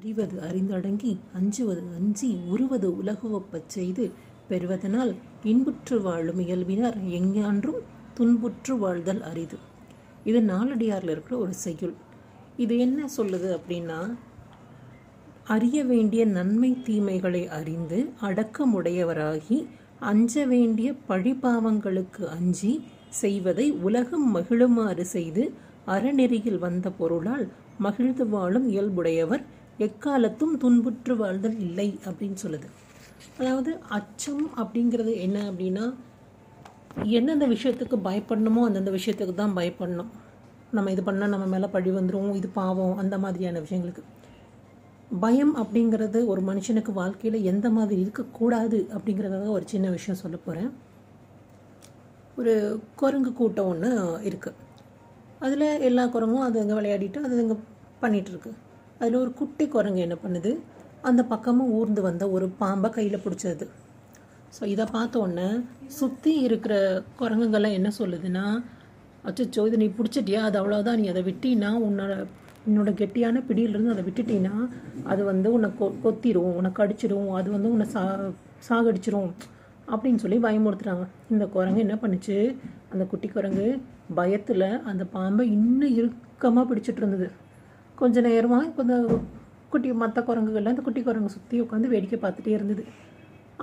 அறிவது அறிந்தடங்கி அஞ்சுவது அஞ்சி உருவது உலகுவப்பச் செய்து பெறுவதனால் இன்புற்று வாழும் இயல்பினர் எங்கான்றும் துன்புற்று வாழ்தல் அரிது. இது நாலடியாரில் இருக்கிற ஒரு செய்யுள். இது என்ன சொல்லுது அப்படின்னா அறிய வேண்டிய நன்மை தீமைகளை அறிந்து அடக்கமுடையவராகி அஞ்ச வேண்டிய பழிபாவங்களுக்கு அஞ்சி செய்வதை உலகம் மகிழுமாறு செய்து அறநெறியில் வந்த பொருளால் மகிழ்ந்து வாழும் இயல்புடையவர் எக்காலத்தும் துன்புற்று வாழ்தல் இல்லை அப்படின்னு சொல்லுது. அதாவது அச்சம் அப்படிங்கிறது என்ன அப்படின்னா எந்தெந்த விஷயத்துக்கு பயப்படணுமோ அந்தந்த விஷயத்துக்கு தான் பயப்படணும். நம்ம இது பண்ணால் நம்ம மேலே பழி வந்துடும் இது பாவம் அந்த மாதிரியான விஷயங்களுக்கு. பயம் அப்படிங்கிறது ஒரு மனுஷனுக்கு வாழ்க்கையில் எந்த மாதிரி இருக்கக்கூடாது அப்படிங்கிறதாக ஒரு சின்ன விஷயம் சொல்ல போகிறேன் ஒரு குரங்கு கூட்டம் ஒன்று இருக்குது அதில் எல்லா குரங்கும் அது அங்கே விளையாடிட்டு அது அங்கே பண்ணிகிட்ருக்கு அதில் ஒரு குட்டி குரங்கு என்ன பண்ணுது? அந்த பக்கமாக ஊர்ந்து வந்த ஒரு பாம்பை கையில் பிடிச்சது. ஸோ இதை பார்த்த உடனே சுற்றி இருக்கிற குரங்குங்கள்லாம் என்ன சொல்லுதுன்னா அச்சோ இதை நீ பிடிச்சிட்டியா? அது அவ்வளோதான் நீ அதை விட்டினா உன்னோட உன்னோட கெட்டியான பிடியிலிருந்து அதை விட்டுட்டினா அது வந்து உன்னை கொ கொத்திரும் உன்னை கடிச்சிடும் அது வந்து உன்னை சா சாகடிச்சிரும் அப்படின்னு சொல்லி பயமுறுத்துறாங்க. இந்த குரங்கு என்ன பண்ணுச்சு? அந்த குட்டி குரங்கு பயத்தில் அந்த பாம்பை இன்னும் இறுக்கமாக பிடிச்சிட்டு இருந்தது. கொஞ்ச நேரமாக கொஞ்சம் குட்டி மற்ற குரங்குகள்லாம் அந்த குட்டி குரங்கு சுற்றி உட்காந்து வேடிக்கை பார்த்துட்டே இருந்தது.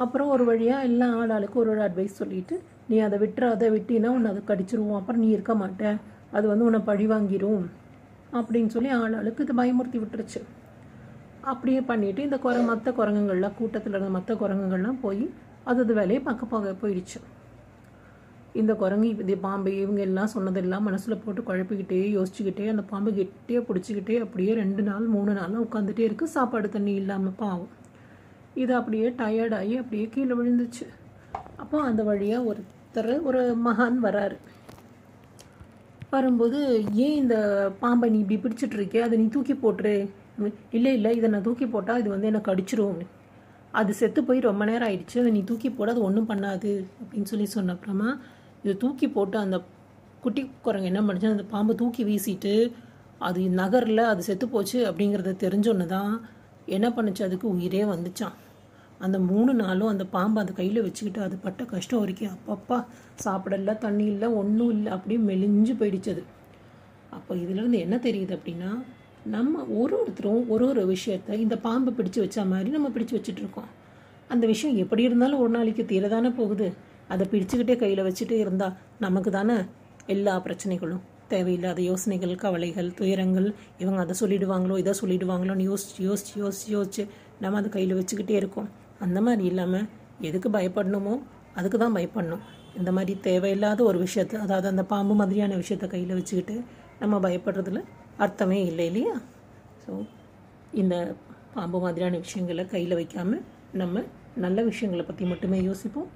அப்புறம் ஒரு வழியாக எல்லா ஆளாளுக்கு ஒரு ஒரு அட்வைஸ் சொல்லிட்டு நீ அதை விட்டுற அதை விட்டினா உன்னை அதை கடிச்சிருவோம். அப்புறம் நீ இருக்க மாட்ட. அது வந்து உன்னை பழி வாங்கிடும் அப்படின்னு சொல்லி ஆளாளுக்கு இது பயமுறுத்தி விட்டுருச்சு. அப்படியே பண்ணிட்டு இந்த குர மற்ற குரங்குகள்லாம் கூட்டத்தில் இருந்த மற்ற குரங்குகள்லாம் போய் அது அது வேலையை பார்க்க போக போயிடுச்சு. இந்த குரங்கு இது பாம்பு இவங்க எல்லாம் சொன்னதெல்லாம் மனசில் போட்டு குழப்பிக்கிட்டே யோசிச்சுக்கிட்டே அந்த பாம்பு கெட்டியாக பிடிச்சிக்கிட்டே அப்படியே ரெண்டு நாள் மூணு நாளும் உட்காந்துட்டே இருக்குது சாப்பாடு தண்ணி இல்லாமல் பாவம். இது அப்படியே டயர்டாகி அப்படியே கீழே விழுந்துச்சு. அப்போ அந்த வழியாக ஒருத்தர் ஒரு மகான் வராரு. வரும்போது ஏன் இந்த பாம்பை நீ இப்படி பிடிச்சிட்டு இருக்கே? அதை நீ தூக்கி போட்டுரு. இல்லை இல்லை இதை நான் தூக்கி போட்டால் இது வந்து எனக்கு அடிச்சிரும் அது செத்து போய் ரொம்ப நேரம் ஆயிடுச்சு. அதை நீ தூக்கி போட அது ஒன்றும் பண்ணாது. அப்படின்னு சொல்லி சொன்ன அப்புறமா இதை தூக்கி போட்டு அந்த குட்டி குரங்கு என்ன பண்ணுச்சு அந்த பாம்பை தூக்கி வீசிட்டு அது நகரில் அது செத்து போச்சு அப்படிங்கிறத தெரிஞ்சோன்னு தான் என்ன பண்ணுச்சு? அதுக்கு உயிரே வந்துச்சான் அந்த மூணு நாளும் அந்த பாம்பை அந்த கையில் வச்சுக்கிட்டு அது பட்ட கஷ்டம் வரைக்கும் அப்பப்பா சாப்பிடல தண்ணி இல்லை ஒன்றும் இல்லை அப்படியே மெலிஞ்சு போயிடுச்சு அது. அப்போ இதுலேருந்து என்ன தெரியுது அப்படின்னா நம்ம ஒரு ஒருத்தரும் ஒரு ஒரு விஷயத்த இந்த பாம்பை பிடிச்சு வச்ச மாதிரி நம்ம பிடிச்சு வச்சுட்டு இருக்கோம். அந்த விஷயம் எப்படி இருந்தாலும் ஒரு நாளைக்கு தீரதானே போகுது. அதை பிடிச்சுக்கிட்டே கையில் வச்சுட்டே இருந்தால் நமக்கு தானே எல்லா பிரச்சனைகளும் தேவையில்லாத யோசனைகள் கவலைகள் துயரங்கள் இவங்க அதை சொல்லிடுவாங்களோ இதை சொல்லிடுவாங்களோன்னு யோசிச்சு யோசிச்சு யோசிச்சு யோசிச்சு நம்ம அதை கையில் வச்சுக்கிட்டே இருக்கோம். அந்த மாதிரி இல்லாமல் எதுக்கு பயப்படணுமோ அதுக்கு தான் பயப்படணும். இந்த மாதிரி தேவையில்லாத ஒரு விஷயத்த அதாவது அந்த பாம்பு மாதிரியான விஷயத்த கையில் வச்சுக்கிட்டு நம்ம பயப்படுறதுல அர்த்தமே இல்லை இல்லையா? ஸோ இந்த பாம்பு மாதிரியான விஷயங்களை கையில் வைக்காமல் நம்ம நல்ல விஷயங்களை பற்றி மட்டுமே யோசிப்போம்.